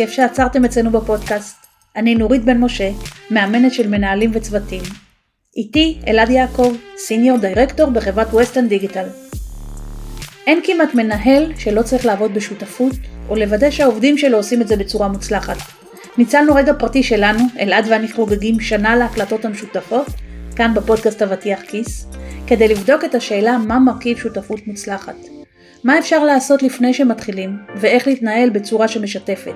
כיף שעצרתם אצלנו בפודקאסט. אני נורית בן משה, מאמנת של מנהלים וצוותים. איתי אלעד יעקב, סיניור דירקטור בחברת ווסטern דיגיטל. אין כמעט מנהל שלא צריך לעבוד בשותפות, או לוודא שהעובדים שלו עושים את זה בצורה מוצלחת. ניצלנו רגע פרטי שלנו, אלעד ואני חוגגים שנה להקלטות המשותפות, כאן בפודקאסט אבטיח כיס, כדי לבדוק את השאלה מה מרכיב שותפות מוצלחת. מה אפשר לעשות לפני שמתחילים, ואיך להתנהל בצורה שמשתפת?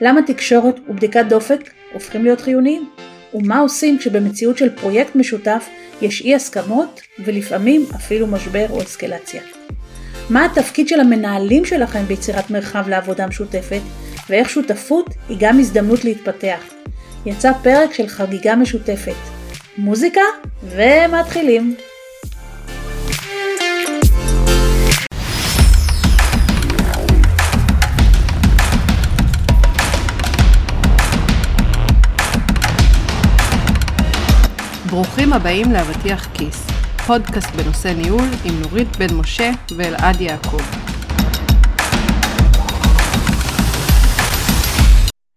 למה תקשורת ובדיקת דופק הופכים להיות חיוניים? ומה עושים כשבמציאות של פרויקט משותף יש אי הסכמות ולפעמים אפילו משבר או אסקלציה? מה התפקיד של המנהלים שלכם ביצירת מרחב לעבודה משותפת, ואיך שותפות היא גם הזדמנות להתפתח? יצא פרק של חגיגה משותפת. מוזיקה ומתחילים. ברוכים הבאים לאבטיח כיס, פודקאסט בנושא ניהול עם נורית בן משה ואלעד יעקב.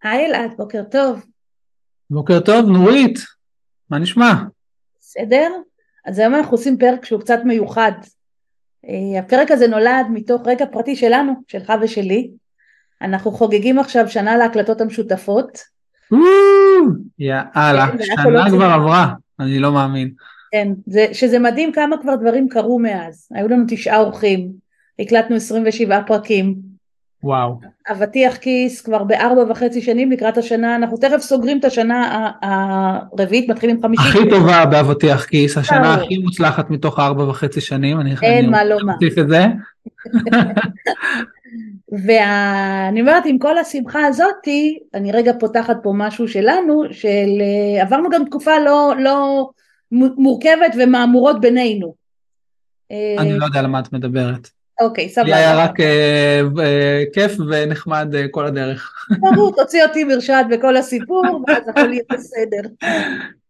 היי אלעד, בוקר טוב. בוקר טוב, נורית, מה נשמע? בסדר? אז היום אנחנו עושים פרק שהוא קצת מיוחד. אה, הפרק הזה נולד מתוך רקע פרטי שלנו, שלך ושלי. אנחנו חוגגים עכשיו שנה להקלטות המשותפות. יאללה, כן, שנה כבר עברה. אני לא מאמין. כן, זה, שזה מדהים כמה כבר דברים קרו מאז. היו לנו תשעה אורחים, הקלטנו 27 פרקים. וואו. אבטיח כיס כבר בארבע וחצי שנים לקראת השנה, אנחנו תכף סוגרים את השנה הרביעית, מתחילים חמישית. הכי טובה באבטיח כיס, השנה הכי מוצלחת מתוך ארבע וחצי שנים. אני אין מה לומר. אני את זה. ואני אומרת עם כל השמחה הזאתי אני רגע פותחת פה משהו שלנו של אה, עברנו גם תקופה לא, לא מורכבת ומהמורות בינינו. אני לא יודע על מה את מדברת. אוקיי סבבה. לי היה רק אה, אה, כיף ונחמד אה, כל הדרך. ברור תוציא אותי מרשעת בכל הסיפור ואז הכל יהיה בסדר.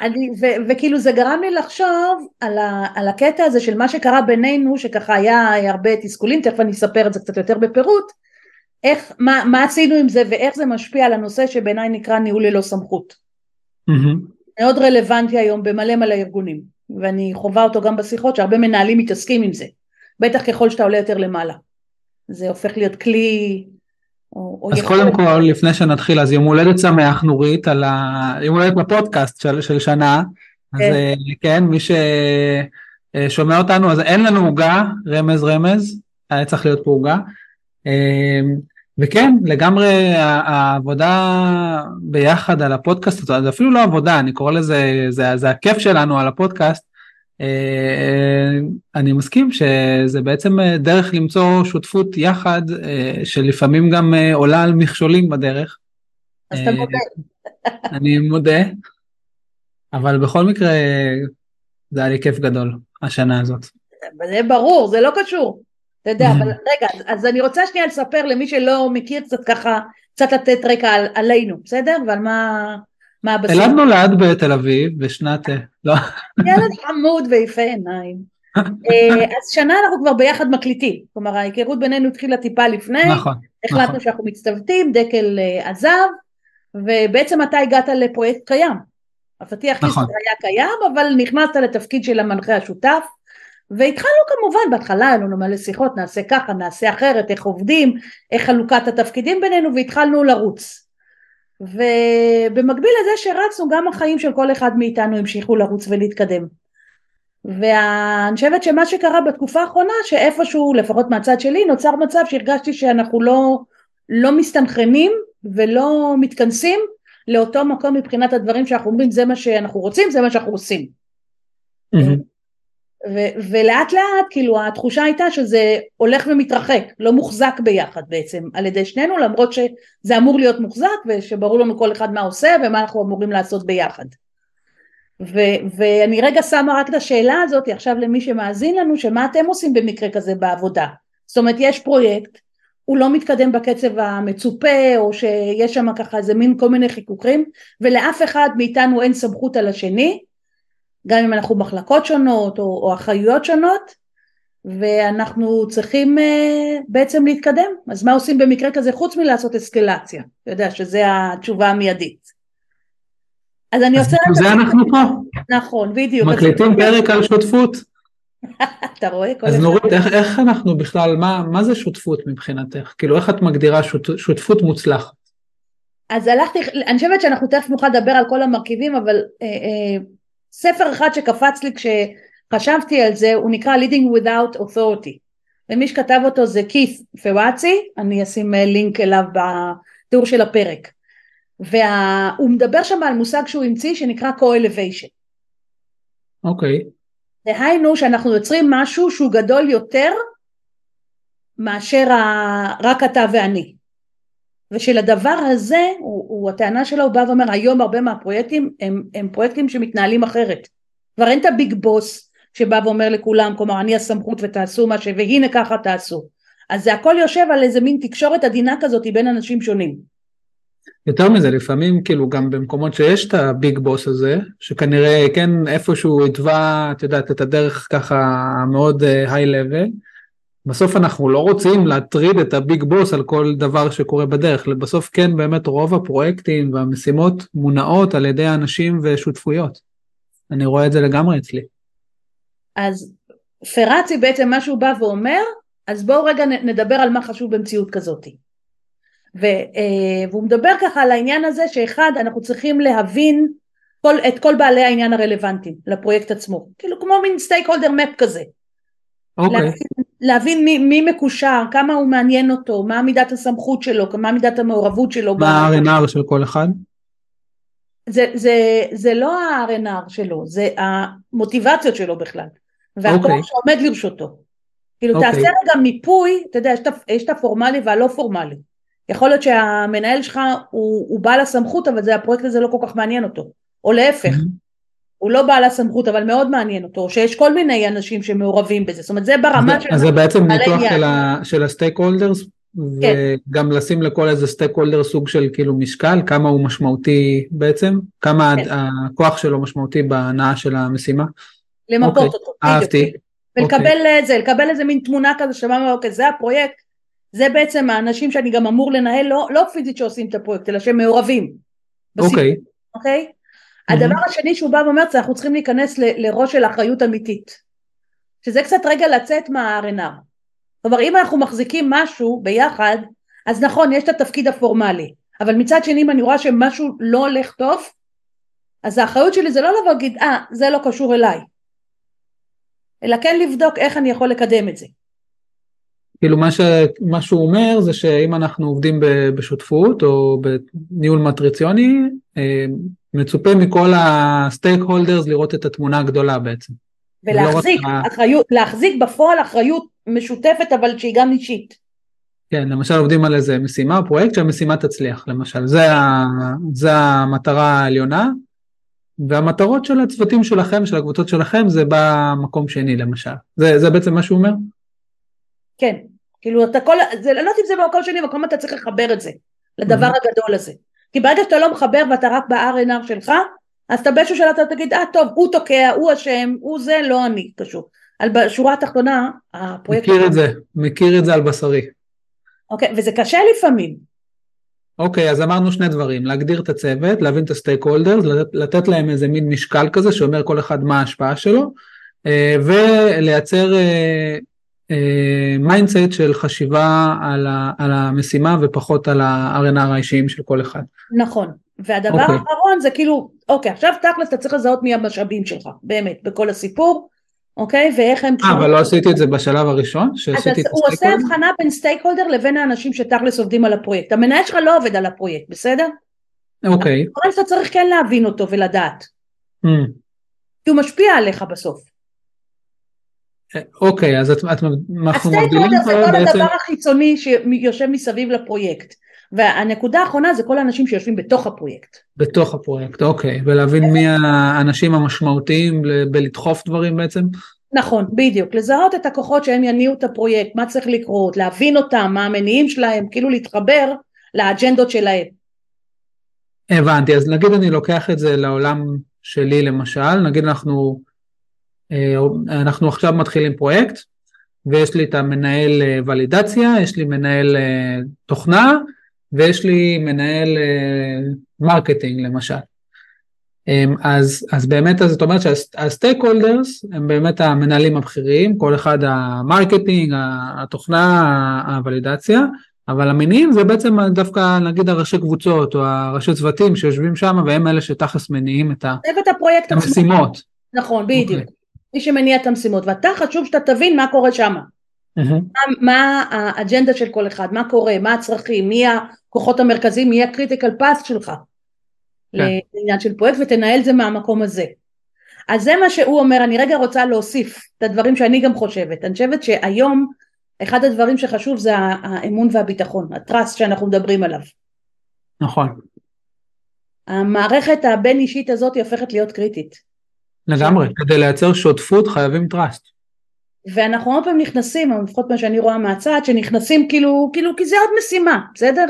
אני, ו, וכאילו זה גרם לי לחשוב על, ה, על הקטע הזה של מה שקרה בינינו שככה היה הרבה תסכולים תכף אני אספר את זה קצת יותר בפירוט איך מה, מה עשינו עם זה ואיך זה משפיע על הנושא שבעיניי נקרא ניהול ללא סמכות mm-hmm. מאוד רלוונטי היום במלא מלא ארגונים ואני חווה אותו גם בשיחות שהרבה מנהלים מתעסקים עם זה בטח ככל שאתה עולה יותר למעלה זה הופך להיות כלי או, אז קודם כל, לפני שנתחיל, אז יום הולדת שמח נורית על ה... יום הולדת בפודקאסט של, של שנה. כן. אז אה, כן, מי ששומע אותנו, אז אין לנו עוגה, רמז רמז, היה צריך להיות פה עוגה. אה, וכן, לגמרי העבודה ביחד על הפודקאסט, זה אפילו לא עבודה, אני קורא לזה, זה, זה הכיף שלנו על הפודקאסט, אה, אני מסכים שזה בעצם אה, דרך למצוא שותפות יחד, אה, שלפעמים גם עולה על מכשולים בדרך. אז אתה מודה. אני מודה, אבל בכל מקרה זה היה לי כיף גדול, השנה הזאת. זה ברור, זה לא קשור. אתה יודע, אבל רגע, אז אני רוצה שנייה לספר למי שלא מכיר קצת ככה, קצת לתת רקע על, עלינו, בסדר? ועל מה... מה הבסיס? אלעד נולד בתל אביב בשנת... לא. ילד חמוד ויפה עיניים. אה, אז שנה אנחנו כבר ביחד מקליטים, כלומר ההיכרות בינינו התחילה טיפה לפני, נכון, החלטנו נכון. שאנחנו מצטוותים, דקל אה, עזב, ובעצם אתה הגעת לפרויקט קיים. הפתיח נכון. היה קיים, אבל נכנסת לתפקיד של המנחה השותף, והתחלנו כמובן, בהתחלה היו לנו מלא שיחות, נעשה ככה, נעשה אחרת, איך עובדים, איך חלוקת התפקידים בינינו, והתחלנו לרוץ. ובמקביל לזה שרצנו גם החיים של כל אחד מאיתנו המשיכו לרוץ ולהתקדם ואני חושבת שמה שקרה בתקופה האחרונה שאיפשהו לפחות מהצד שלי נוצר מצב שהרגשתי שאנחנו לא, לא מסתנכרנים ולא מתכנסים לאותו מקום מבחינת הדברים שאנחנו אומרים זה מה שאנחנו רוצים זה מה שאנחנו עושים mm-hmm. ו- ולאט לאט כאילו התחושה הייתה שזה הולך ומתרחק, לא מוחזק ביחד בעצם על ידי שנינו למרות שזה אמור להיות מוחזק ושברור לנו כל אחד מה עושה ומה אנחנו אמורים לעשות ביחד. ו- ואני רגע שמה רק את השאלה הזאת עכשיו למי שמאזין לנו שמה אתם עושים במקרה כזה בעבודה. זאת אומרת יש פרויקט, הוא לא מתקדם בקצב המצופה או שיש שם ככה איזה מין כל מיני חיכוכים ולאף אחד מאיתנו אין סמכות על השני גם אם אנחנו מחלקות שונות או, או אחריויות שונות ואנחנו צריכים uh, בעצם להתקדם. אז מה עושים במקרה כזה חוץ מלעשות אסקלציה? אתה יודע שזו התשובה המיידית. אז אני עושה... אז זה אנחנו פה. נכון, בדיוק. מקליטים פרק על שותפות. אתה רואה? אז נורית, איך, איך אנחנו בכלל, מה, מה זה שותפות מבחינתך? כאילו, איך את מגדירה שות, שותפות מוצלחת? אז הלכתי, אני חושבת שאנחנו תכף נוכל לדבר על כל המרכיבים, אבל אה, אה, ספר אחד שקפץ לי כשחשבתי על זה, הוא נקרא Leading Without Authority. ומי שכתב אותו זה כית' פוואצי, אני אשים אה, לינק אליו בתיאור של הפרק. והוא מדבר שם על מושג שהוא המציא שנקרא co-elevation. אוקיי. Okay. דהיינו שאנחנו יוצרים משהו שהוא גדול יותר מאשר ה... רק אתה ואני. ושלדבר הזה, הוא, הוא, הטענה שלו, הוא בא ואומר, היום הרבה מהפרויקטים הם, הם פרויקטים שמתנהלים אחרת. כבר אין את הביג בוס שבא ואומר לכולם, כלומר אני הסמכות ותעשו מה ש... והנה ככה תעשו. אז זה הכל יושב על איזה מין תקשורת עדינה כזאת בין אנשים שונים. יותר מזה, לפעמים כאילו גם במקומות שיש את הביג בוס הזה, שכנראה כן איפשהו התווה, את יודעת, את הדרך ככה מאוד היי uh, לבל, בסוף אנחנו לא רוצים להטריד את הביג בוס על כל דבר שקורה בדרך, בסוף כן באמת רוב הפרויקטים והמשימות מונעות על ידי אנשים ושותפויות. אני רואה את זה לגמרי אצלי. אז פרצי בעצם מה שהוא בא ואומר, אז בואו רגע נדבר על מה חשוב במציאות כזאתי. ו, אה, והוא מדבר ככה על העניין הזה שאחד אנחנו צריכים להבין כל, את כל בעלי העניין הרלוונטיים לפרויקט עצמו כאילו כמו מין סטייק הולדר מפ כזה אוקיי. להבין, להבין מי, מי מקושר כמה הוא מעניין אותו מה מידת הסמכות שלו מה מידת המעורבות שלו מה ה-RNR של כל אחד? זה, זה, זה לא ה-RNR שלו זה המוטיבציות שלו בכלל והכוח אוקיי. שעומד לרשותו כאילו אוקיי. תעשה רגע מיפוי אתה יודע יש את הפורמלי והלא פורמלי יכול להיות שהמנהל שלך הוא, הוא בעל הסמכות אבל זה הפרויקט הזה לא כל כך מעניין אותו או להפך mm-hmm. הוא לא בעל הסמכות אבל מאוד מעניין אותו שיש כל מיני אנשים שמעורבים בזה זאת אומרת זה ברמה של... אז זה בעצם ניתוח של, ה, של ה stakeholders כן. וגם לשים לכל איזה stakeholder סוג של כאילו משקל כמה הוא משמעותי בעצם כמה כן. הכוח שלו משמעותי בהנעה של המשימה. למפות אוקיי. אותו. אהבתי. ולקבל אוקיי. את זה לקבל איזה מין תמונה כזה שאמרנו אוקיי זה הפרויקט זה בעצם האנשים שאני גם אמור לנהל, לא, לא פיזית שעושים את הפרויקט, אלא שהם מעורבים. אוקיי. אוקיי? Mm-hmm. הדבר השני שהוא בא ואומר, אנחנו צריכים להיכנס ל, לראש של אחריות אמיתית. שזה קצת רגע לצאת מה-RNR. כלומר, אם אנחנו מחזיקים משהו ביחד, אז נכון, יש את התפקיד הפורמלי. אבל מצד שני, אם אני רואה שמשהו לא הולך טוב, אז האחריות שלי זה לא לבוא להגיד, אה, זה לא קשור אליי. אלא כן לבדוק איך אני יכול לקדם את זה. כאילו מה, ש, מה שהוא אומר זה שאם אנחנו עובדים בשותפות או בניהול מטריציוני, אה, מצופה מכל הסטייק הולדרס לראות את התמונה הגדולה בעצם. ולהחזיק אחריות, להחזיק בפועל אחריות משותפת אבל שהיא גם אישית. כן, למשל עובדים על איזה משימה, פרויקט שהמשימה תצליח, למשל, זה, ה, זה המטרה העליונה, והמטרות של הצוותים שלכם, של הקבוצות שלכם, זה במקום שני למשל. זה, זה בעצם מה שהוא אומר? כן, כאילו אתה כל, זה, לא יודעת אם זה במקום שני, מקום אתה צריך לחבר את זה, לדבר mm-hmm. הגדול הזה. כי ברגע שאתה לא מחבר ואתה רק ב-RNR שלך, אז אתה באיזשהו שלב אתה תגיד, אה טוב, הוא תוקע, הוא אשם, הוא זה, לא אני, קשור. על בשורה התחתונה, הפרויקט... מכיר את זה, מכיר את זה על בשרי. אוקיי, וזה קשה לפעמים. אוקיי, אז אמרנו שני דברים, להגדיר את הצוות, להבין את הסטייק הולדרס, לתת, לתת להם איזה מין משקל כזה שאומר כל אחד מה ההשפעה שלו, אה, ולייצר אה, mindset uh, של חשיבה על, ה, על המשימה ופחות על ה-RNR האישיים של כל אחד. נכון, והדבר okay. אוקיי. האחרון זה כאילו, אוקיי, עכשיו תכלס אתה צריך לזהות מי המשאבים שלך, באמת, בכל הסיפור, אוקיי, ואיך הם... אה, אבל לא עשיתי את זה בשלב הראשון? אז הוא עושה הבחנה בין stakeholder לבין האנשים שתכלס עובדים על הפרויקט. המנהל שלך לא עובד על הפרויקט, בסדר? אוקיי. אבל אתה צריך כן להבין אותו ולדעת. Mm. כי הוא משפיע עליך בסוף. אוקיי, אז את, את, אנחנו מבדילים פה בעצם... הסטייק זה כל הדבר החיצוני שיושב מסביב לפרויקט. והנקודה האחרונה זה כל האנשים שיושבים בתוך הפרויקט. בתוך הפרויקט, אוקיי. ולהבין מי האנשים המשמעותיים בלדחוף דברים בעצם? נכון, בדיוק. לזהות את הכוחות שהם יניעו את הפרויקט, מה צריך לקרות, להבין אותם, מה המניעים שלהם, כאילו להתחבר לאג'נדות שלהם. הבנתי, אז נגיד אני לוקח את זה לעולם שלי למשל, נגיד אנחנו אנחנו עכשיו מתחילים פרויקט, ויש לי את המנהל אה, ולידציה, יש לי מנהל אה, תוכנה, ויש לי מנהל marketing למשל. אמ, אז, אז באמת, זאת אומרת שה stakeholders הם באמת המנהלים הבכירים, כל אחד ה marketing, התוכנה, הוולידציה, אבל המניעים זה בעצם דווקא נגיד הראשי קבוצות או הראשי צוותים שיושבים שם והם אלה שתכלס מניעים את המשימות. נכון, בדיוק. Okay. מי שמניע את המשימות, ואתה חשוב שאתה תבין מה קורה שם. Mm-hmm. מה, מה האג'נדה של כל אחד, מה קורה, מה הצרכים, מי הכוחות המרכזיים, מי ה critical path שלך. כן. לעניין של פרויקט ותנהל זה מהמקום הזה. אז זה מה שהוא אומר, אני רגע רוצה להוסיף את הדברים שאני גם חושבת. אני חושבת שהיום אחד הדברים שחשוב זה האמון והביטחון, הטראסט שאנחנו מדברים עליו. נכון. המערכת הבין אישית הזאת היא הופכת להיות קריטית. לגמרי, כדי לייצר שותפות חייבים טראסט. ואנחנו הרבה פעמים נכנסים, או לפחות מה שאני רואה מהצד, שנכנסים כאילו, כאילו כי זה עוד משימה, בסדר?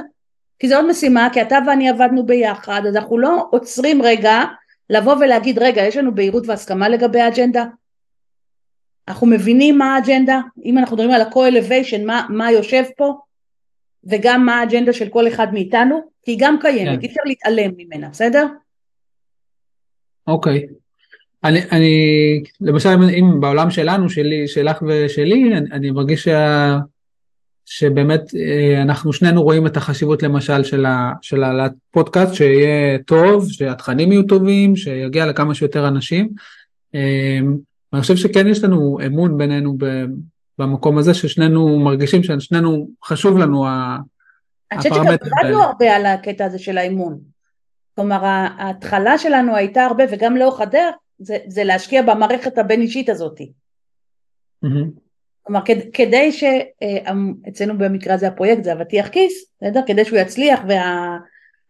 כי זה עוד משימה, כי אתה ואני עבדנו ביחד, אז אנחנו לא עוצרים רגע לבוא ולהגיד, רגע, יש לנו בהירות והסכמה לגבי האג'נדה? אנחנו מבינים מה האג'נדה? אם אנחנו מדברים על ה-co-elevation, מה, מה יושב פה? וגם מה האג'נדה של כל אחד מאיתנו? כי היא גם קיימת, כן. אי אפשר להתעלם ממנה, בסדר? אוקיי. אני, אני, למשל, אם בעולם שלנו, שלי, שלך ושלי, אני, אני מרגיש שה... שבאמת אה, אנחנו שנינו רואים את החשיבות למשל של, ה, של הפודקאסט, שיהיה טוב, שהתכנים יהיו טובים, שיגיע לכמה שיותר אנשים. אה, ואני חושב שכן יש לנו אמון בינינו במקום הזה, ששנינו מרגישים ששנינו חשוב לנו הפרמטר. אני חושבת שגם עבדנו הרבה על הקטע הזה של האמון. כלומר ההתחלה שלנו הייתה הרבה וגם לאורך הדרך זה, זה להשקיע במערכת הבין אישית הזאת. Mm-hmm. כלומר כדי שאצלנו במקרה הזה הפרויקט זה אבטיח כיס, בסדר? כדי שהוא יצליח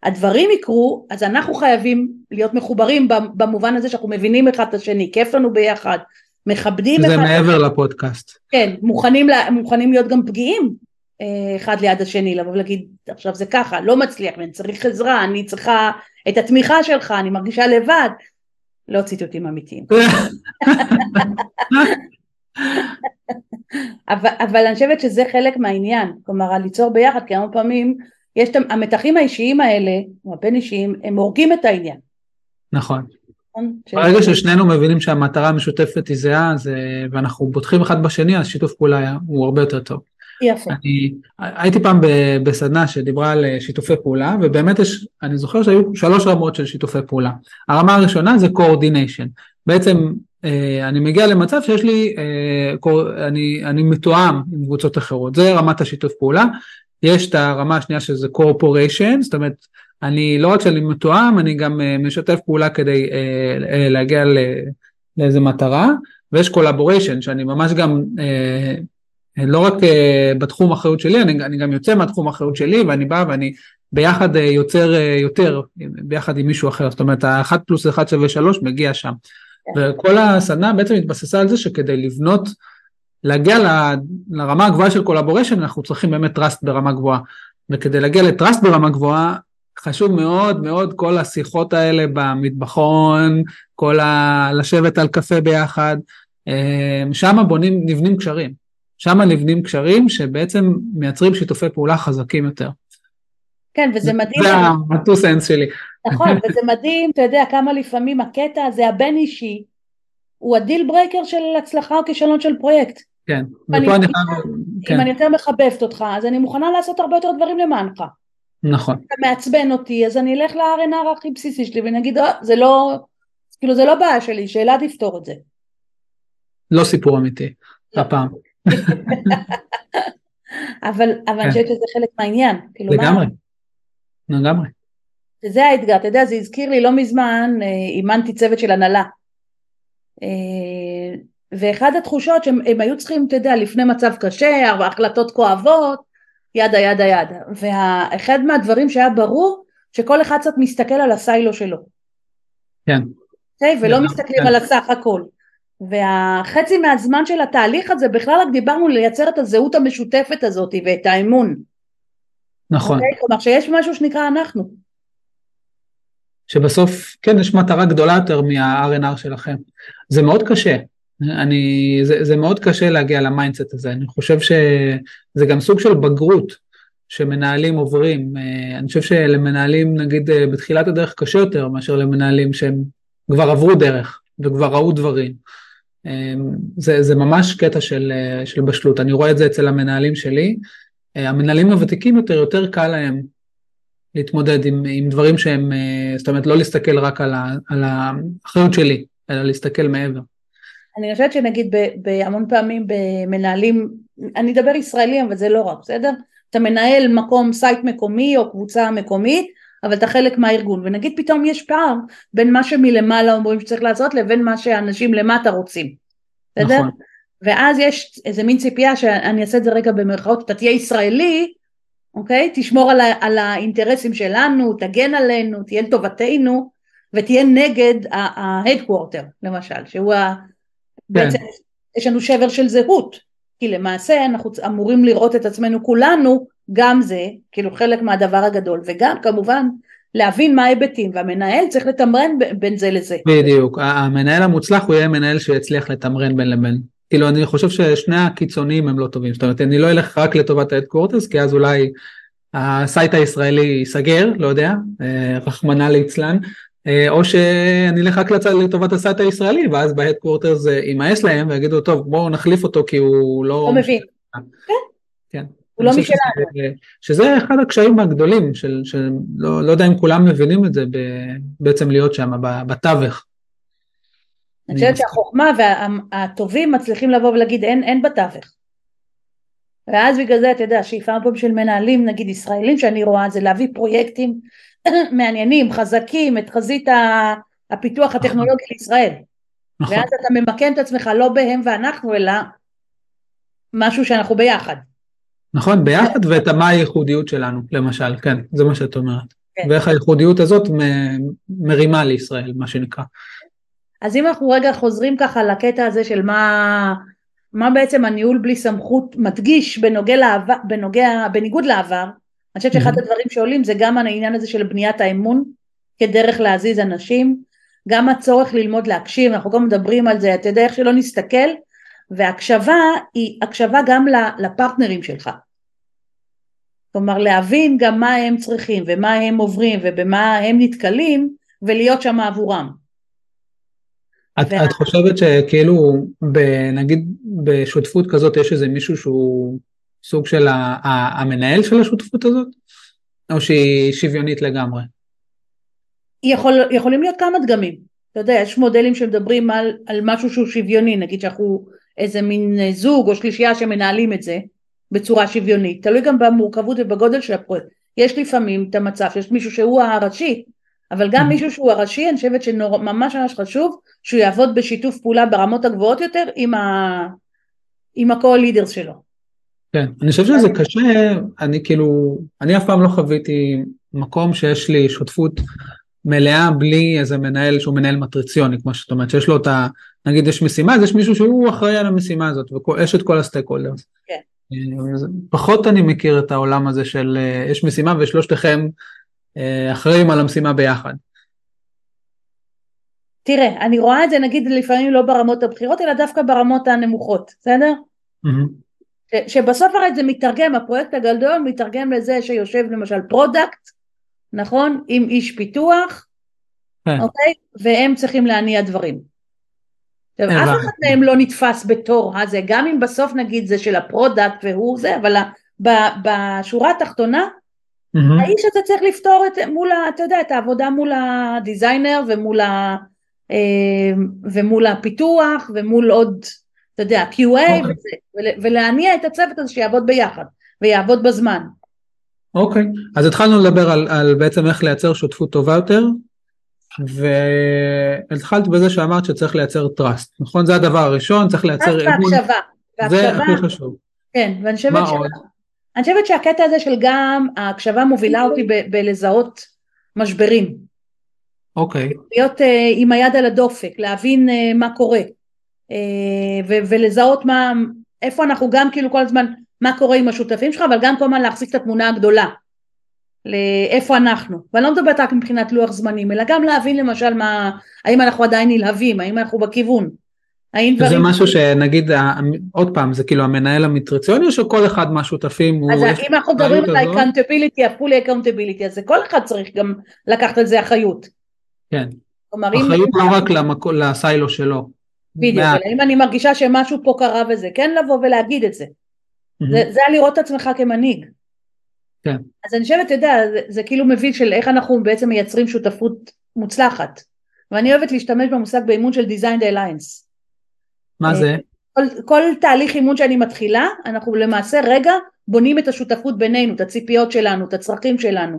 והדברים וה, יקרו אז אנחנו חייבים להיות מחוברים במובן הזה שאנחנו מבינים אחד את השני, כיף לנו ביחד, מכבדים אחד... זה מעבר לפודקאסט. כן, מוכנים, מוכנים להיות גם פגיעים אה, אחד ליד השני, לבוא ולהגיד עכשיו זה ככה, לא מצליח, אני צריך עזרה, אני צריכה את התמיכה שלך, אני מרגישה לבד, לא ציטוטים אמיתיים. אבל, אבל אני חושבת שזה חלק מהעניין, כלומר ליצור ביחד, כי הרבה פעמים יש את המתחים האישיים האלה, או הבין אישיים, הם הורגים את העניין. נכון. נכון? ברגע ששנינו מבינים שהמטרה המשותפת היא זהה, ואנחנו בוטחים אחד בשני, אז שיתוף פעולה הוא הרבה יותר טוב. יפה. אני הייתי פעם בסדנה שדיברה על אה, שיתופי פעולה, ובאמת יש, אני זוכר שהיו שלוש רמות של שיתופי פעולה. הרמה הראשונה זה coordination. בעצם אה, אני מגיע למצב שיש לי, אה, אני, אני מתואם עם קבוצות אחרות, זה רמת השיתוף פעולה. יש את הרמה השנייה שזה corporation, זאת אומרת, אני לא רק שאני מתואם, אני גם משתף פעולה כדי להגיע לאיזה מטרה, ויש collaboration, שאני ממש גם לא רק uh, בתחום אחריות שלי, אני, אני גם יוצא מהתחום האחריות שלי ואני בא ואני ביחד uh, יוצר uh, יותר, ביחד עם מישהו אחר, זאת אומרת האחד פלוס אחד שווה שלוש מגיע שם. כן. וכל הסדנה בעצם התבססה על זה שכדי לבנות, להגיע ל, לרמה הגבוהה של collaboration אנחנו צריכים באמת trust ברמה גבוהה. וכדי להגיע ל trust ברמה גבוהה חשוב מאוד מאוד כל השיחות האלה במטבחון, כל ה... לשבת על קפה ביחד, שם בונים, נבנים קשרים. שם נבנים קשרים שבעצם מייצרים שיתופי פעולה חזקים יותר. כן, וזה מדהים. זה ה-two cents שלי. נכון, וזה מדהים, אתה יודע כמה לפעמים הקטע הזה הבין אישי הוא ה deal breaker של הצלחה או כישלון של פרויקט. כן, ופה אני חייב... כן. אם אני יותר מחבבת אותך, אז אני מוכנה לעשות הרבה יותר דברים למענך. נכון. אתה מעצבן אותי, אז אני אלך ל-RNR הכי בסיסי שלי ואני אגיד, אה, זה לא, כאילו זה לא בעיה שלי, שאלה תפתור את זה. לא סיפור אמיתי, לא. הפעם. אבל אני כן. חושבת שזה חלק מהעניין. כאילו, לגמרי, לגמרי. וזה האתגר, אתה יודע, זה הזכיר לי לא מזמן, אה, אימנתי צוות של הנהלה. אה, ואחד התחושות שהם היו צריכים, אתה יודע, לפני מצב קשה, החלטות כואבות, ידה ידה ידה. ואחד מהדברים שהיה ברור, שכל אחד קצת מסתכל על הסיילו שלו. כן. Okay, אוקיי? ולא מסתכלים כן. על הסך הכל. והחצי מהזמן של התהליך הזה בכלל רק דיברנו לייצר את הזהות המשותפת הזאת ואת האמון. נכון. Okay? אוקיי? כלומר שיש משהו שנקרא אנחנו. שבסוף, כן, יש מטרה גדולה יותר מה-RNR שלכם. זה מאוד קשה. אני, זה, זה מאוד קשה להגיע ל mindset הזה, אני חושב שזה גם סוג של בגרות שמנהלים עוברים, אה, אני חושב שלמנהלים נגיד אה, בתחילת הדרך קשה יותר מאשר למנהלים שהם כבר עברו דרך וכבר ראו דברים. אה, זה, זה ממש קטע של, של בשלות, אני רואה את זה אצל המנהלים שלי, המנהלים הוותיקים יותר, יותר קל להם להתמודד עם, עם דברים שהם, זאת אומרת לא להסתכל רק על, ה, על האחריות שלי, אלא להסתכל מעבר. אני חושבת שנגיד בהמון פעמים במנהלים, אני אדבר ישראלים אבל זה לא רק, בסדר? אתה מנהל מקום site מקומי או קבוצה מקומית אבל אתה חלק מהארגון ונגיד פתאום יש פער בין מה שמלמעלה אומרים שצריך לעשות לבין מה שאנשים למטה רוצים, בסדר? נכון. ואז יש איזה מין ציפייה שאני אעשה את זה רגע במרכאות, אתה תהיה ישראלי, אוקיי? תשמור על, ה, על האינטרסים שלנו, תגן עלינו, תהיה לטובתנו ותהיה נגד ה headquarter למשל, שהוא ה... כן. בעצם יש לנו שבר של זהות, כי למעשה אנחנו אמורים לראות את עצמנו כולנו, גם זה, כאילו חלק מהדבר הגדול, וגם כמובן להבין מה ההיבטים, והמנהל צריך לתמרן בין זה לזה. בדיוק, המנהל המוצלח הוא יהיה מנהל שיצליח לתמרן בין לבין. כאילו אני חושב ששני הקיצוניים הם לא טובים, זאת אומרת אני לא אלך רק לטובת ה headquarters, כי אז אולי ה site הישראלי ייסגר, לא יודע, אה, רחמנא ליצלן, אה, או שאני אלך רק לטובת ה site הישראלי, ואז ב headquarter זה יימאס להם ויגידו, טוב, בואו נחליף אותו כי הוא לא... לא מבין. כן. הוא לא משלנו. שזה, שזה אחד הקשיים הגדולים, של, של לא, לא יודע אם כולם מבינים את זה, בעצם להיות שם, בתווך. אני חושבת שהחוכמה והטובים מצליחים לבוא ולהגיד אין, אין בתווך. ואז בגלל זה אתה יודע שאיפה פה של מנהלים נגיד ישראלים שאני רואה זה להביא פרויקטים מעניינים, חזקים, את חזית הפיתוח הטכנולוגי לישראל. נכון. ואז אתה ממקם את עצמך לא בהם ואנחנו, אלא משהו שאנחנו ביחד. נכון, ביחד ואת מה הייחודיות שלנו, למשל, כן, זה מה שאת אומרת. כן. ואיך הייחודיות הזאת מרימה לישראל, מה שנקרא. אז אם אנחנו רגע חוזרים ככה לקטע הזה של מה, מה בעצם הניהול בלי סמכות מדגיש בנוגע לעבר, בנוגע, בניגוד לעבר, אני חושבת שאחד הדברים שעולים זה גם העניין הזה של בניית האמון כדרך להזיז אנשים, גם הצורך ללמוד להקשיב, אנחנו גם מדברים על זה, אתה יודע איך שלא נסתכל, והקשבה היא הקשבה גם לפרטנרים שלך. כלומר להבין גם מה הם צריכים ומה הם עוברים ובמה הם נתקלים ולהיות שם עבורם. את, וה... את חושבת שכאילו, נגיד בשותפות כזאת יש איזה מישהו שהוא סוג של המנהל של השותפות הזאת, או שהיא שוויונית לגמרי? יכול, יכולים להיות כמה דגמים. אתה יודע, יש מודלים שמדברים על, על משהו שהוא שוויוני, נגיד שאנחנו איזה מין זוג או שלישייה שמנהלים את זה בצורה שוויונית, תלוי גם במורכבות ובגודל של הפרויקט. יש לפעמים את המצב שיש מישהו שהוא הראשי, אבל גם mm-hmm. מישהו שהוא הראשי, אני חושבת שממש ממש חשוב שהוא יעבוד בשיתוף פעולה ברמות הגבוהות יותר עם, ה... עם ה-co-leaders שלו. כן, אני חושב שזה קשה, אני כאילו, אני אף פעם לא חוויתי מקום שיש לי שותפות מלאה בלי איזה מנהל שהוא מנהל מטריציוני, כמו שאת אומרת, שיש לו את ה... נגיד יש משימה, אז יש מישהו שהוא אחראי על המשימה הזאת, ויש את כל הסטייק הולדרס. כן. פחות אני מכיר את העולם הזה של אה, יש משימה ושלושתכם אה, אחראים על המשימה ביחד. תראה, אני רואה את זה נגיד לפעמים לא ברמות הבכירות, אלא דווקא ברמות הנמוכות, בסדר? Mm-hmm. שבסוף הרי זה מתרגם, הפרויקט הגדול מתרגם לזה שיושב למשל product, נכון? עם איש פיתוח, כן. אוקיי? והם צריכים להניע דברים. עכשיו, אף אחד מהם לא נתפס בתור הזה, גם אם בסוף נגיד זה של ה product והוא זה, אבל בשורה התחתונה, mm-hmm. האיש הזה צריך לפתור את, מול, אתה יודע, את העבודה מול ה designer ומול, ה, אה, ומול הפיתוח ומול עוד אתה יודע, QA okay. אוקיי. וזה, ולהניע את הצוות הזה שיעבוד ביחד, ויעבוד בזמן. אוקיי, okay. אז התחלנו לדבר על, על בעצם איך לייצר שותפות טובה יותר, והתחלת בזה שאמרת שצריך לייצר trust, נכון? זה הדבר הראשון, צריך לייצר אמון. והקשבה. זה הכי חשוב. כן, ואני חושבת, ש... אני חושבת שהקטע הזה של גם ההקשבה מובילה אותי ב- בלזהות משברים. אוקיי. Okay. להיות uh, עם היד על הדופק, להבין uh, מה קורה. אה, ו- ולזהות מה, איפה אנחנו גם כאילו כל הזמן, מה קורה עם השותפים שלך, אבל גם כל הזמן להחזיק את התמונה הגדולה, לאיפה אנחנו, ואני לא מדברת רק מבחינת לוח זמנים, אלא גם להבין למשל מה, האם אנחנו עדיין נלהבים, האם אנחנו בכיוון, האם זה דברים... משהו שנגיד, עוד פעם, זה כאילו המנהל המטריציוני או שכל אחד מהשותפים הוא... אז אם אנחנו מדברים על? ה-accountability, ה-fully accountability, אז זה כל אחד צריך גם לקחת על זה אחריות. כן, כלומר, אם... אחריות לא רק למקו- לסיילו שלו. בדיוק, אלא אם אני מרגישה שמשהו פה קרה וזה, כן לבוא ולהגיד את זה. זה, זה היה לראות את עצמך כמנהיג. כן. אז אני חושבת, אתה יודע, זה, זה כאילו מבין של איך אנחנו בעצם מייצרים שותפות מוצלחת. ואני אוהבת להשתמש במושג באימון של Designed Alliance. מה זה? כל, כל תהליך אימון שאני מתחילה, אנחנו למעשה רגע בונים את השותפות בינינו, את הציפיות שלנו, את הצרכים שלנו.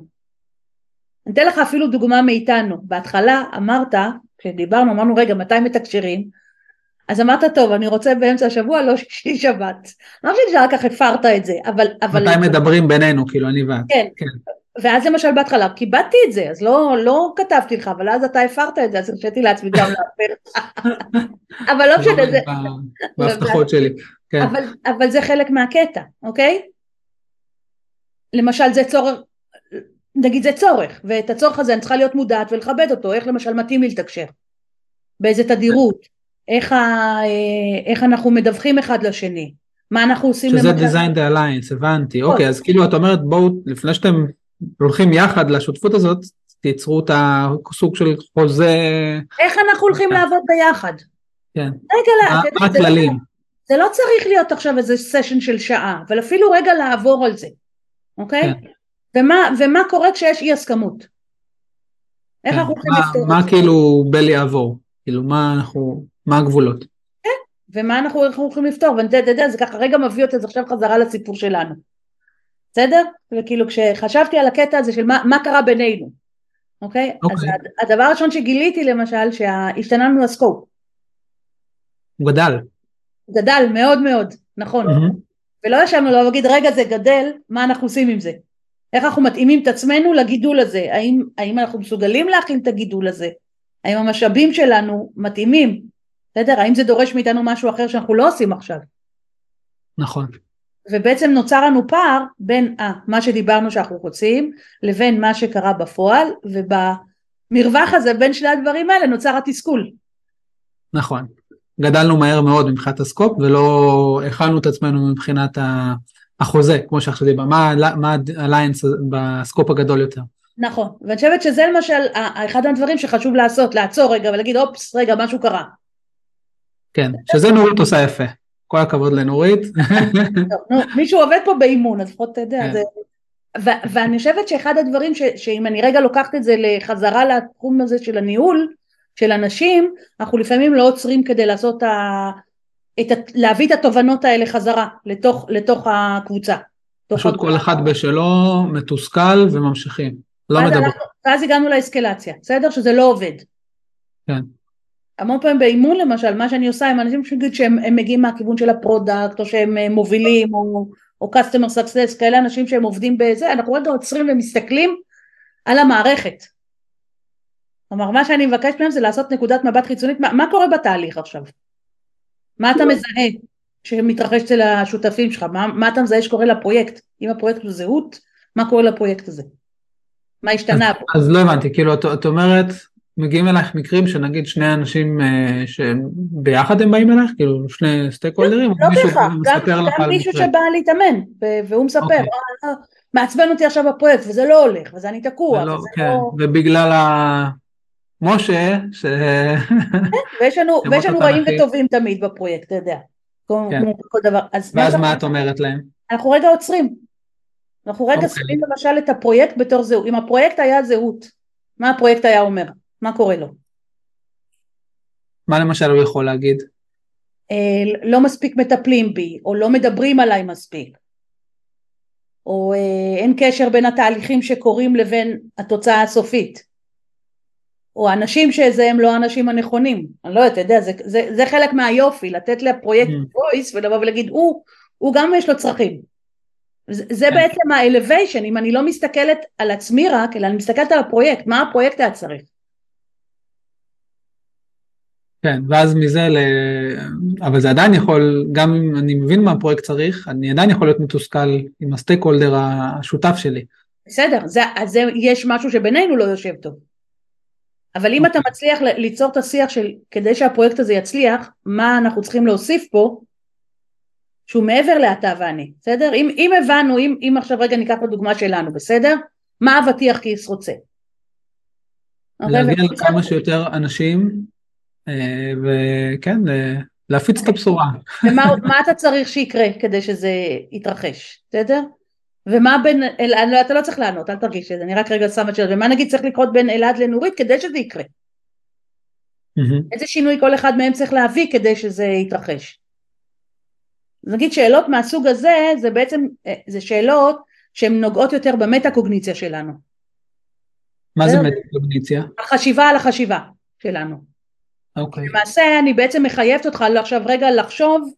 אני אתן לך אפילו דוגמה מאיתנו. בהתחלה אמרת, כשדיברנו, אמרנו, רגע, מתי מתקשרים? אז אמרת, טוב, אני רוצה באמצע השבוע, לא שישי שבת. לא חושבת שאחר כך הפרת את זה, אבל... אבל... מתי מדברים בינינו, כאילו אני ואת. כן. כן. ואז למשל בהתחלה כיבדתי את זה, אז לא, לא כתבתי לך, אבל אז אתה הפרת את זה, אז הרשיתי לעצמי גם להפר. אבל לא משנה, זה... בהבטחות שלי. כן. אבל, אבל זה חלק מהקטע, אוקיי? למשל זה צורך, נגיד זה צורך, ואת הצורך הזה אני צריכה להיות מודעת ולכבד אותו, איך למשל מתאים לי לתקשר, באיזה תדירות, איך, ה, אה, איך אנחנו מדווחים אחד לשני, מה אנחנו עושים שזה למשל, Design the Alliance, הבנתי. נכון. אוקיי, אז כאילו את אומרת, בואו, לפני שאתם הולכים יחד לשותפות הזאת, תייצרו את הסוג של חוזה, איך אנחנו הולכים לעבוד ביחד. כן. רגע, מה מה הכללים? זה לא צריך להיות עכשיו איזה סשן של שעה, אבל אפילו רגע לעבור על זה, אוקיי? כן. ומה, ומה קורה כשיש אי הסכמות? איך כן. אנחנו הולכים מה- לפתור מה את זה? כאילו בל יעבור? כאילו מה אנחנו, מה הגבולות? ומה אנחנו הולכים לפתור, ואתה יודע, זה ככה רגע מביא אותי אז עכשיו חזרה לסיפור שלנו, בסדר? וכאילו כשחשבתי על הקטע הזה של מה, מה קרה בינינו, אוקיי? אז אוקיי. הד- הדבר הראשון שגיליתי למשל, שהשתנה לנו הסקופ, הוא גדל. גדל מאוד מאוד, נכון, מהמם. ולא ישבנו לו להגיד רגע זה גדל, מה אנחנו עושים עם זה? איך אנחנו מתאימים את עצמנו לגידול הזה? האם, האם אנחנו מסוגלים להכין את הגידול הזה? האם המשאבים שלנו מתאימים? בסדר? האם זה דורש מאיתנו משהו אחר שאנחנו לא עושים עכשיו? נכון. ובעצם נוצר לנו פער בין אה, מה שדיברנו שאנחנו רוצים לבין מה שקרה בפועל ובמרווח הזה בין שני הדברים האלה נוצר התסכול. נכון. גדלנו מהר מאוד מבחינת הסקופ ולא הכנו את עצמנו מבחינת החוזה, כמו שעכשיו דיברנו, מה מה הליינס בסקופ הגדול יותר. נכון, ואני חושבת שזה למשל אחד הדברים שחשוב לעשות, לעצור רגע ולהגיד אופס רגע משהו קרה. כן, שזה נורית עושה יפה. כל הכבוד לנורית. מישהו עובד פה באימון אז לפחות אתה יודע, כן. זה... ו- ואני חושבת שאחד הדברים ש- שאם אני רגע לוקחת את זה לחזרה לתחום הזה של הניהול של אנשים, אנחנו לפעמים לא עוצרים כדי לעשות ה... את ה... להביא את התובנות האלה חזרה לתוך, לתוך הקבוצה. פשוט הקבוצה. כל אחד בשלו, מתוסכל וממשיכים. לא מדבר. ואז הגענו לאסקלציה, בסדר? שזה לא עובד. כן. המון פעמים באימון למשל, מה שאני עושה עם אנשים שהם הם מגיעים מהכיוון של ה product, או שהם אה, מובילים, או, או customer success, כאלה אנשים שהם עובדים בזה, אנחנו רגע עוצרים ומסתכלים על המערכת. כלומר, מה שאני מבקשת מהם זה לעשות נקודת מבט חיצונית, מה, מה קורה בתהליך עכשיו? מה אתה מזהה שמתרחש אצל השותפים שלך? מה, מה אתה מזהה שקורה לפרויקט? אם הפרויקט הוא זהות, מה קורה לפרויקט הזה? מה השתנה פה? אז לא הבנתי, כאילו את אומרת, מגיעים אלייך מקרים שנגיד שני אנשים אה, שביחד הם באים אלייך, כאילו שני סטייק הולדרים, לא מישהו בהכרח, גם, מישהו. שבא להתאמן והוא מספר, אוקיי. "אה, אה, מעצבן אותי עכשיו בפרויקט וזה לא הולך וזה אני תקוע וזה כן, לא... ובגלל ה... משה, ש... ויש לנו, שמות ויש לנו רעים התנ"כיים. וטובים תמיד בפרויקט, אתה יודע, כן. כל דבר, אז ואז מה את אומרת להם? אנחנו רגע עוצרים, אנחנו רגע אוקיי. שמים למשל את הפרויקט בתור זהות, אם הפרויקט היה זהות, מה הפרויקט היה אומר? מה קורה לו? מה למשל הוא יכול להגיד? אה, לא מספיק מטפלים בי, או לא מדברים עליי מספיק, או אה, אין קשר בין התהליכים שקורים לבין התוצאה הסופית, או האנשים שזה הם לא האנשים הנכונים, אני לא יודעת, אתה יודע, זה, זה, זה חלק מהיופי, לתת לפרויקט Mm. voice ולבוא ולהגיד, הוא, הוא גם יש לו צרכים. זה, זה כן. בעצם ה-elevation, אם אני לא מסתכלת על עצמי רק, אלא אני מסתכלת על הפרויקט, מה הפרויקט היה צריך. כן, ואז מזה ל... אבל זה עדיין יכול, גם אם אני מבין מה הפרויקט צריך, אני עדיין יכול להיות מתוסכל עם הסטייק הולדר השותף שלי. בסדר, זה, אז זה, יש משהו שבינינו לא יושב טוב. אבל אם אתה מצליח ליצור את השיח של כדי שהפרויקט הזה יצליח, מה אנחנו צריכים להוסיף פה, שהוא מעבר לאתה ואני, בסדר? אם, אם הבנו, אם, אם עכשיו רגע ניקח את הדוגמה שלנו, בסדר? מה אבטיח כיס רוצה? אוקיי? להגיע לכמה שיותר אנשים, וכן, להפיץ את הבשורה. ומה אתה צריך שיקרה כדי שזה יתרחש, בסדר? ומה בין, אל, לא, אתה לא צריך לענות, אל תרגיש את זה, אני רק רגע שמה את זה, ומה נגיד צריך לקרות בין אלעד לנורית כדי שזה יקרה? Mm-hmm. איזה שינוי כל אחד מהם צריך להביא כדי שזה יתרחש? נגיד שאלות מהסוג הזה, זה בעצם, אה, זה שאלות שהן נוגעות יותר במטה קוגניציה שלנו. מה זה מטה קוגניציה? החשיבה על החשיבה שלנו. אוקיי. Okay. למעשה אני בעצם מחייבת אותך עכשיו רגע לחשוב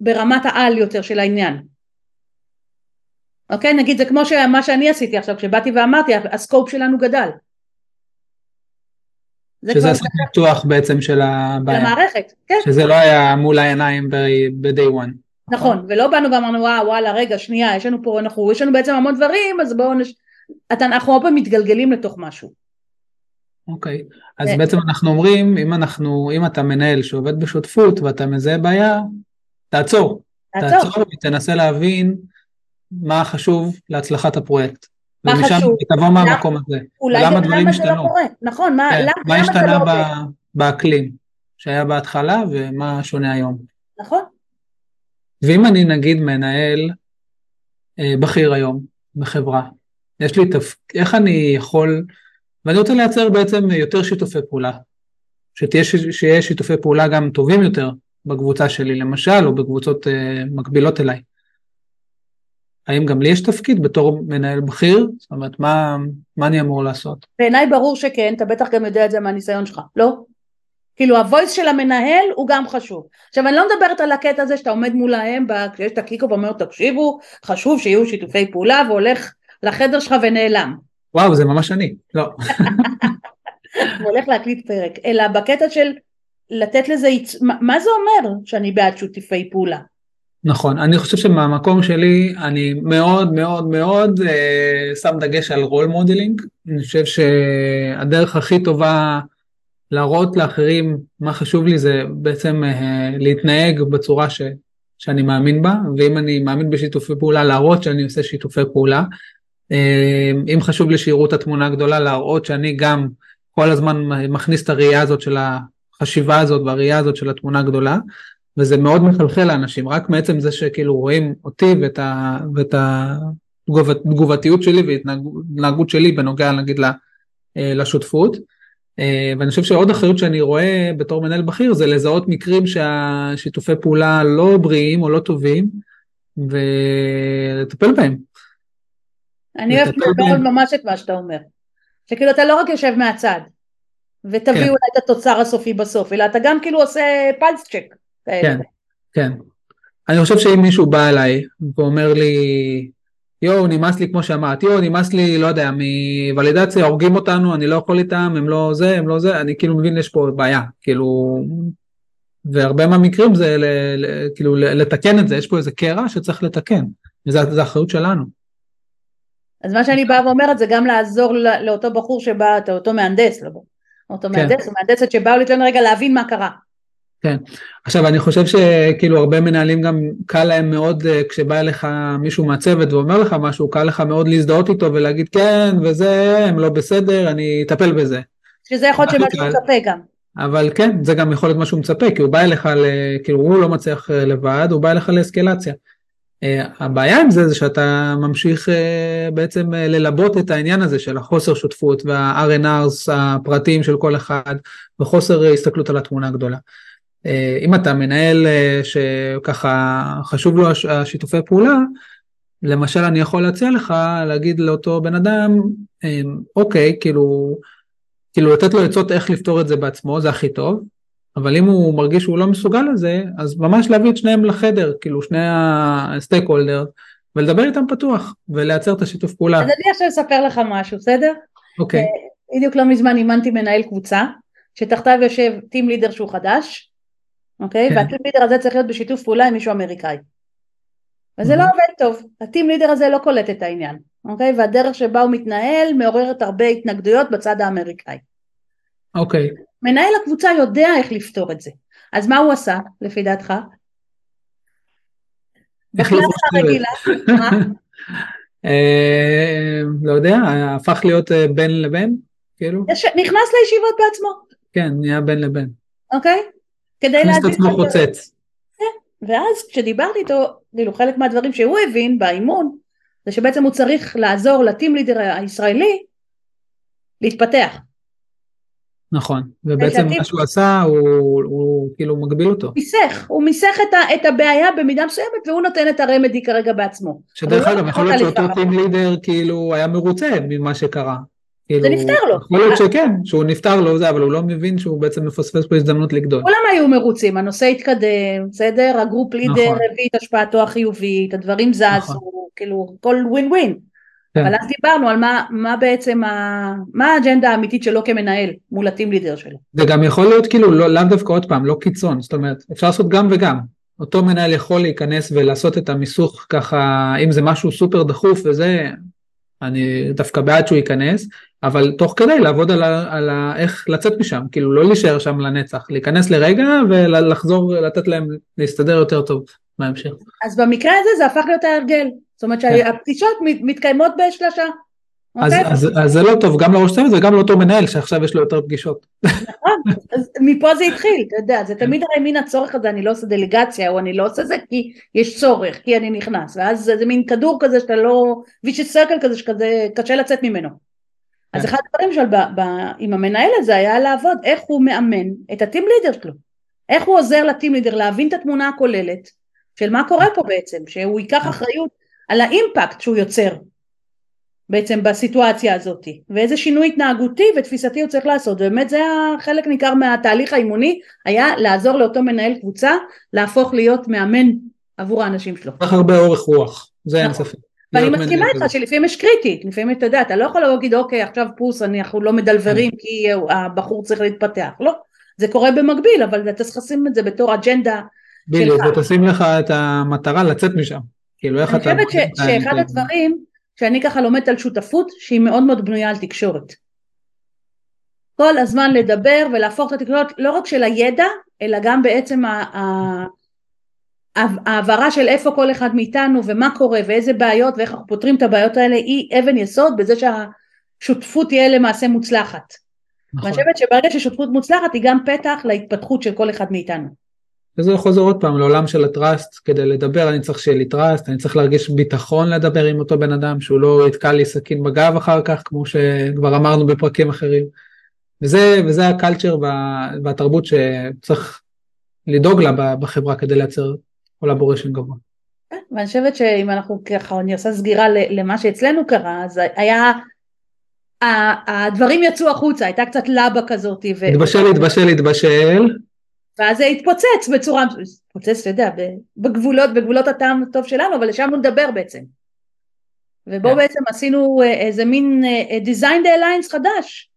ברמת העל יותר של העניין. אוקיי? נגיד זה כמו מה שאני עשיתי עכשיו, כשבאתי ואמרתי, הסקופ שלנו גדל. שזה עשית ניתוח בעצם של הבעיה. של המערכת, כן. שזה לא היה מול העיניים ב-day one. נכון, ולא באנו ואמרנו וואו וואלה רגע שנייה יש לנו פה אנחנו יש לנו בעצם המון דברים אז בואו נש... אתה, אנחנו הרבה מתגלגלים לתוך משהו. אוקיי, okay. אז כן. בעצם אנחנו אומרים אם אנחנו אם אתה מנהל שעובד בשותפות ואתה מזהה בעיה תעצור, תעצור, תעצור ותנסה להבין מה חשוב להצלחת הפרויקט. מה ומשם חשוב? תבוא מהמקום הזה. אולי למה דברים השתנו. לא נכון, מה, כן. למה, מה השתנה לא באקלים שהיה בהתחלה ומה שונה היום. נכון. ואם אני נגיד מנהל אה, בכיר היום בחברה, יש לי תפ... איך אני יכול, ואני רוצה לייצר בעצם יותר שיתופי פעולה, שתהיה, שיהיה שיתופי פעולה גם טובים יותר בקבוצה שלי למשל, או בקבוצות אה, מקבילות אליי. האם גם לי יש תפקיד בתור מנהל בכיר? זאת אומרת, מה, מה אני אמור לעשות? בעיניי ברור שכן, אתה בטח גם יודע את זה מהניסיון שלך, לא? כאילו הוויס של המנהל הוא גם חשוב. עכשיו אני לא מדברת על הקטע הזה שאתה עומד מולהם כשיש את הקיקו ואומר תקשיבו חשוב שיהיו שיתופי פעולה והולך לחדר שלך ונעלם. וואו זה ממש אני, לא. הוא הולך להקליט פרק, אלא בקטע של לתת לזה, מה זה אומר שאני בעד שיתופי פעולה? נכון, אני חושב שמהמקום שלי אני מאוד מאוד מאוד אה, שם דגש על role modeling, אני חושב שהדרך הכי טובה להראות לאחרים מה חשוב לי זה בעצם אה, להתנהג בצורה ש, שאני מאמין בה, ואם אני מאמין בשיתופי פעולה, להראות שאני עושה שיתופי פעולה. אה, אם חשוב לי שיראו את התמונה הגדולה, להראות שאני גם כל הזמן מכניס את הראייה הזאת של החשיבה הזאת והראייה הזאת של התמונה הגדולה, וזה מאוד מחלחל לאנשים, רק מעצם זה שכאילו רואים אותי ואת, התגובתיות שלי והתנהגות שלי בנוגע נגיד אה, לשותפות. אה, ואני חושב שעוד אחריות שאני רואה בתור מנהל בכיר זה לזהות מקרים שהשיתופי פעולה לא בריאים או לא טובים ולטפל בהם. אני אוהבת מאוד ממש את מה שאתה אומר. שכאילו אתה לא רק יושב מהצד ותביא כן. אולי את התוצר הסופי בסוף, אלא אתה גם כאילו עושה פלס צ'ק. כן, כן. אני חושב שאם מישהו בא אליי ואומר לי, יואו, נמאס לי כמו שאמרת, יואו, נמאס לי, לא יודע, מוולידציה, הורגים אותנו, אני לא יכול איתם, הם לא זה, הם לא זה, אני כאילו מבין, יש פה בעיה, כאילו, והרבה מהמקרים זה ל, ל, כאילו לתקן את זה, יש פה איזה קרע שצריך לתקן, וזו אחריות שלנו. אז מה שאני באה ואומרת זה גם לעזור לאותו בחור שבא, אותו מהנדס, לא, אותו כן. מהנדס, מהנדסת שבאו להתלונן רגע להבין מה קרה. כן. עכשיו אני חושב שכאילו הרבה מנהלים גם קל להם מאוד אה, כשבא אליך מישהו מהצוות ואומר לך משהו, קל לך מאוד להזדהות איתו ולהגיד כן וזה, הם לא בסדר, אני אטפל בזה. שזה יכול להיות שמשהו מצפה גם. אבל כן, זה גם יכול להיות משהו מצפה, כי הוא בא אליך, ל... כאילו הוא לא מצליח אה, לבד, הוא בא אליך לאסקלציה. Uh, הבעיה עם זה זה שאתה ממשיך uh, בעצם uh, ללבות את העניין הזה של החוסר שותפות וה-R&Rs הפרטיים של כל אחד וחוסר הסתכלות על התמונה הגדולה. אה, אם אתה מנהל אה, שככה חשוב לו השיתופי פעולה, למשל אני יכול להציע לך להגיד לאותו בן אדם, אה, אוקיי, כאילו, כאילו לתת לו עצות איך לפתור את זה בעצמו, זה הכי טוב, אבל אם הוא מרגיש שהוא לא מסוגל לזה, אז ממש להביא את שניהם לחדר, כאילו שני הסטייק הולדר, ולדבר איתם פתוח, ולייצר את השיתוף פעולה. אז אני עכשיו אספר לך משהו, בסדר? אוקיי. בדיוק לא מזמן אימנתי מנהל קבוצה, שתחתיו יושב טים לידר שהוא חדש, אוקיי? כן. והטים לידר הזה צריך להיות בשיתוף פעולה עם מישהו אמריקאי. וזה mm-hmm. לא עובד טוב, הטים לידר הזה לא קולט את העניין, אוקיי? והדרך שבה הוא מתנהל מעוררת הרבה התנגדויות בצד האמריקאי. אוקיי. מנהל הקבוצה יודע איך לפתור את זה. אז מה הוא עשה, לפי דעתך? לא בקלאסה הרגילה, מה? אה, לא יודע, הפך להיות אה, בין לבין, כאילו? נכנס לישיבות בעצמו, כן, נהיה בין לבין. אוקיי? כדי הכניס את להדביק עצמו. חוצץ. ואז כשדיברתי איתו, כאילו חלק מהדברים שהוא הבין באימון, זה שבעצם הוא צריך לעזור לטים לידר הישראלי להתפתח. נכון, ובעצם מה שהוא עשה הוא, הוא כאילו מגביל אותו. מיסך, הוא מיסך את, ה, את הבעיה במידה מסוימת והוא נותן את הרמדי כרגע בעצמו. שדרך הוא אגב לא יכול להיות שאותו טים לידר כאילו היה מרוצה ממה שקרה. כאילו, זה נפתר לו. יכול להיות שכן, שהוא נפטר לו זה, אבל הוא לא מבין שהוא בעצם מפספס פה הזדמנות לגדול. כולם היו מרוצים, הנושא התקדם, בסדר? הגרופ לידר נכון. הביא את השפעתו החיובית, הדברים זזו, נכון. כאילו הכל ווין ווין. כן. אבל אז דיברנו על מה, מה בעצם, ה, מה האג'נדה האמיתית שלו כמנהל מול הטים לידר שלו. זה גם יכול להיות כאילו לא, לאו דווקא עוד פעם, לא קיצון, זאת אומרת, אפשר לעשות גם וגם. אותו מנהל יכול להיכנס ולעשות את המיסוך ככה, אם זה משהו סופר דחוף וזה, אני דווקא בעד שהוא ייכנס, אבל תוך כדי לעבוד על, ה, על ה, איך לצאת משם, כאילו לא להישאר שם לנצח, להיכנס לרגע ולחזור, לתת להם להסתדר יותר טוב בהמשך. אז במקרה הזה זה הפך להיות ההרגל. זאת אומרת שהפגישות מת- מתקיימות בשלושה. כן. אז, אוקיי? אז, אז זה לא טוב גם לראש צוות וגם לאותו מנהל שעכשיו יש לו יותר פגישות. נכון, אז מפה זה התחיל, אתה יודע, זה תמיד הרי מין הצורך הזה, אני לא עושה דליגציה, או אני לא עושה זה כי יש צורך, כי אני נכנס, ואז זה, זה מין כדור כזה שאתה לא, וישי סרקל כזה שכזה קשה לצאת ממנו. אז כן. אחד הדברים של ב, ב, עם המנהל הזה היה לעבוד, איך הוא מאמן את הטים לידר שלו, איך הוא עוזר לטים לידר להבין את התמונה הכוללת של מה קורה פה בעצם, שהוא ייקח אחריות על האימפקט שהוא יוצר בעצם בסיטואציה הזאת, ואיזה שינוי התנהגותי ותפיסתי הוא צריך לעשות, ובאמת זה היה חלק ניכר מהתהליך האימוני, היה לעזור לאותו מנהל קבוצה להפוך להיות מאמן עבור האנשים שלו. צריך הרבה אורך רוח, זה אין נכון. ספק. ואני מסכימה איתך שלפעמים יש קריטית, לפעמים אתה יודע, אתה לא יכול להגיד אוקיי עכשיו פוס אנחנו לא מדלברים כן. כי הבחור צריך להתפתח, לא, זה קורה במקביל אבל אתה צריך לשים את זה בתור אג'נדה בדיוק. ותשים לך את המטרה לצאת משם. כאילו איך אני אתה... חושבת ש- שאחד הדברים שאני ככה לומדת על שותפות שהיא מאוד מאוד בנויה על תקשורת. כל הזמן לדבר ולהפוך את התקשורת לא רק של הידע אלא גם בעצם ההעברה של איפה כל אחד מאיתנו ומה קורה ואיזה בעיות ואיך אנחנו פותרים את הבעיות האלה היא אבן יסוד בזה שהשותפות תהיה למעשה מוצלחת. נכון. ואני חושבת שברגע ששותפות מוצלחת היא גם פתח להתפתחות של כל אחד מאיתנו. וזה חוזר עוד פעם לעולם של ה trust, כדי לדבר אני צריך שיהיה לי trust, אני צריך להרגיש ביטחון לדבר עם אותו בן אדם, שהוא לא יתקע לי סכין בגב אחר כך, כמו שכבר אמרנו בפרקים אחרים. וזה, וזה ה culture וה- והתרבות שצריך לדאוג לה בחברה כדי לייצר collaboration גבוה. ואני חושבת שאם אנחנו ככה, אני עושה סגירה למה שאצלנו קרה, אז היה, הדברים יצאו החוצה, הייתה קצת לבה כזאת, התבשל, התבשל, התבשל, ואז זה התפוצץ בצורה, התפוצץ, אתה יודע, בגבולות, בגבולות הטעם הטוב שלנו, אבל ישבנו לדבר בעצם. ובו כן. בעצם עשינו אה, איזה מין אה, design the alliance חדש,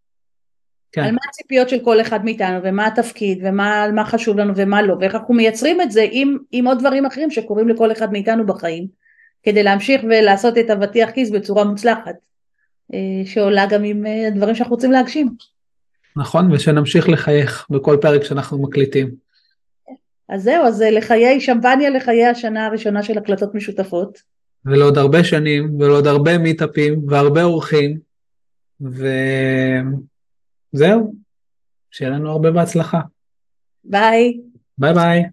כן. על מה הציפיות של כל אחד מאיתנו, ומה התפקיד, ומה מה חשוב לנו ומה לא, ואיך אנחנו מייצרים את זה עם, עם עוד דברים אחרים שקורים לכל אחד מאיתנו בחיים, כדי להמשיך ולעשות את אבטיח כיס בצורה מוצלחת, אה, שעולה גם עם אה, הדברים שאנחנו רוצים להגשים. נכון, ושנמשיך לחייך בכל פרק שאנחנו מקליטים. אז זהו, אז אה, לחיי שמפניה לחיי השנה הראשונה של הקלטות משותפות. ולעוד הרבה שנים, ולעוד הרבה מיטאפים, והרבה אורחים, וזהו, שיהיה לנו הרבה בהצלחה. ביי. ביי ביי.